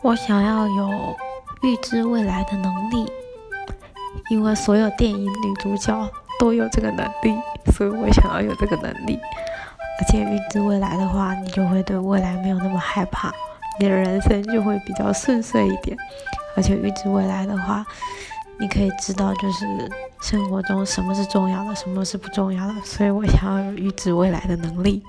我想要有预知未来的能力因为所有电影女主角都有这个能力所以我想要有这个能力。而且预知未来的话你就会对未来没有那么害怕你的人生就会比较顺遂一点。而且预知未来的话你可以知道就是生活中什么是重要的什么是不重要的所以我想要有预知未来的能力。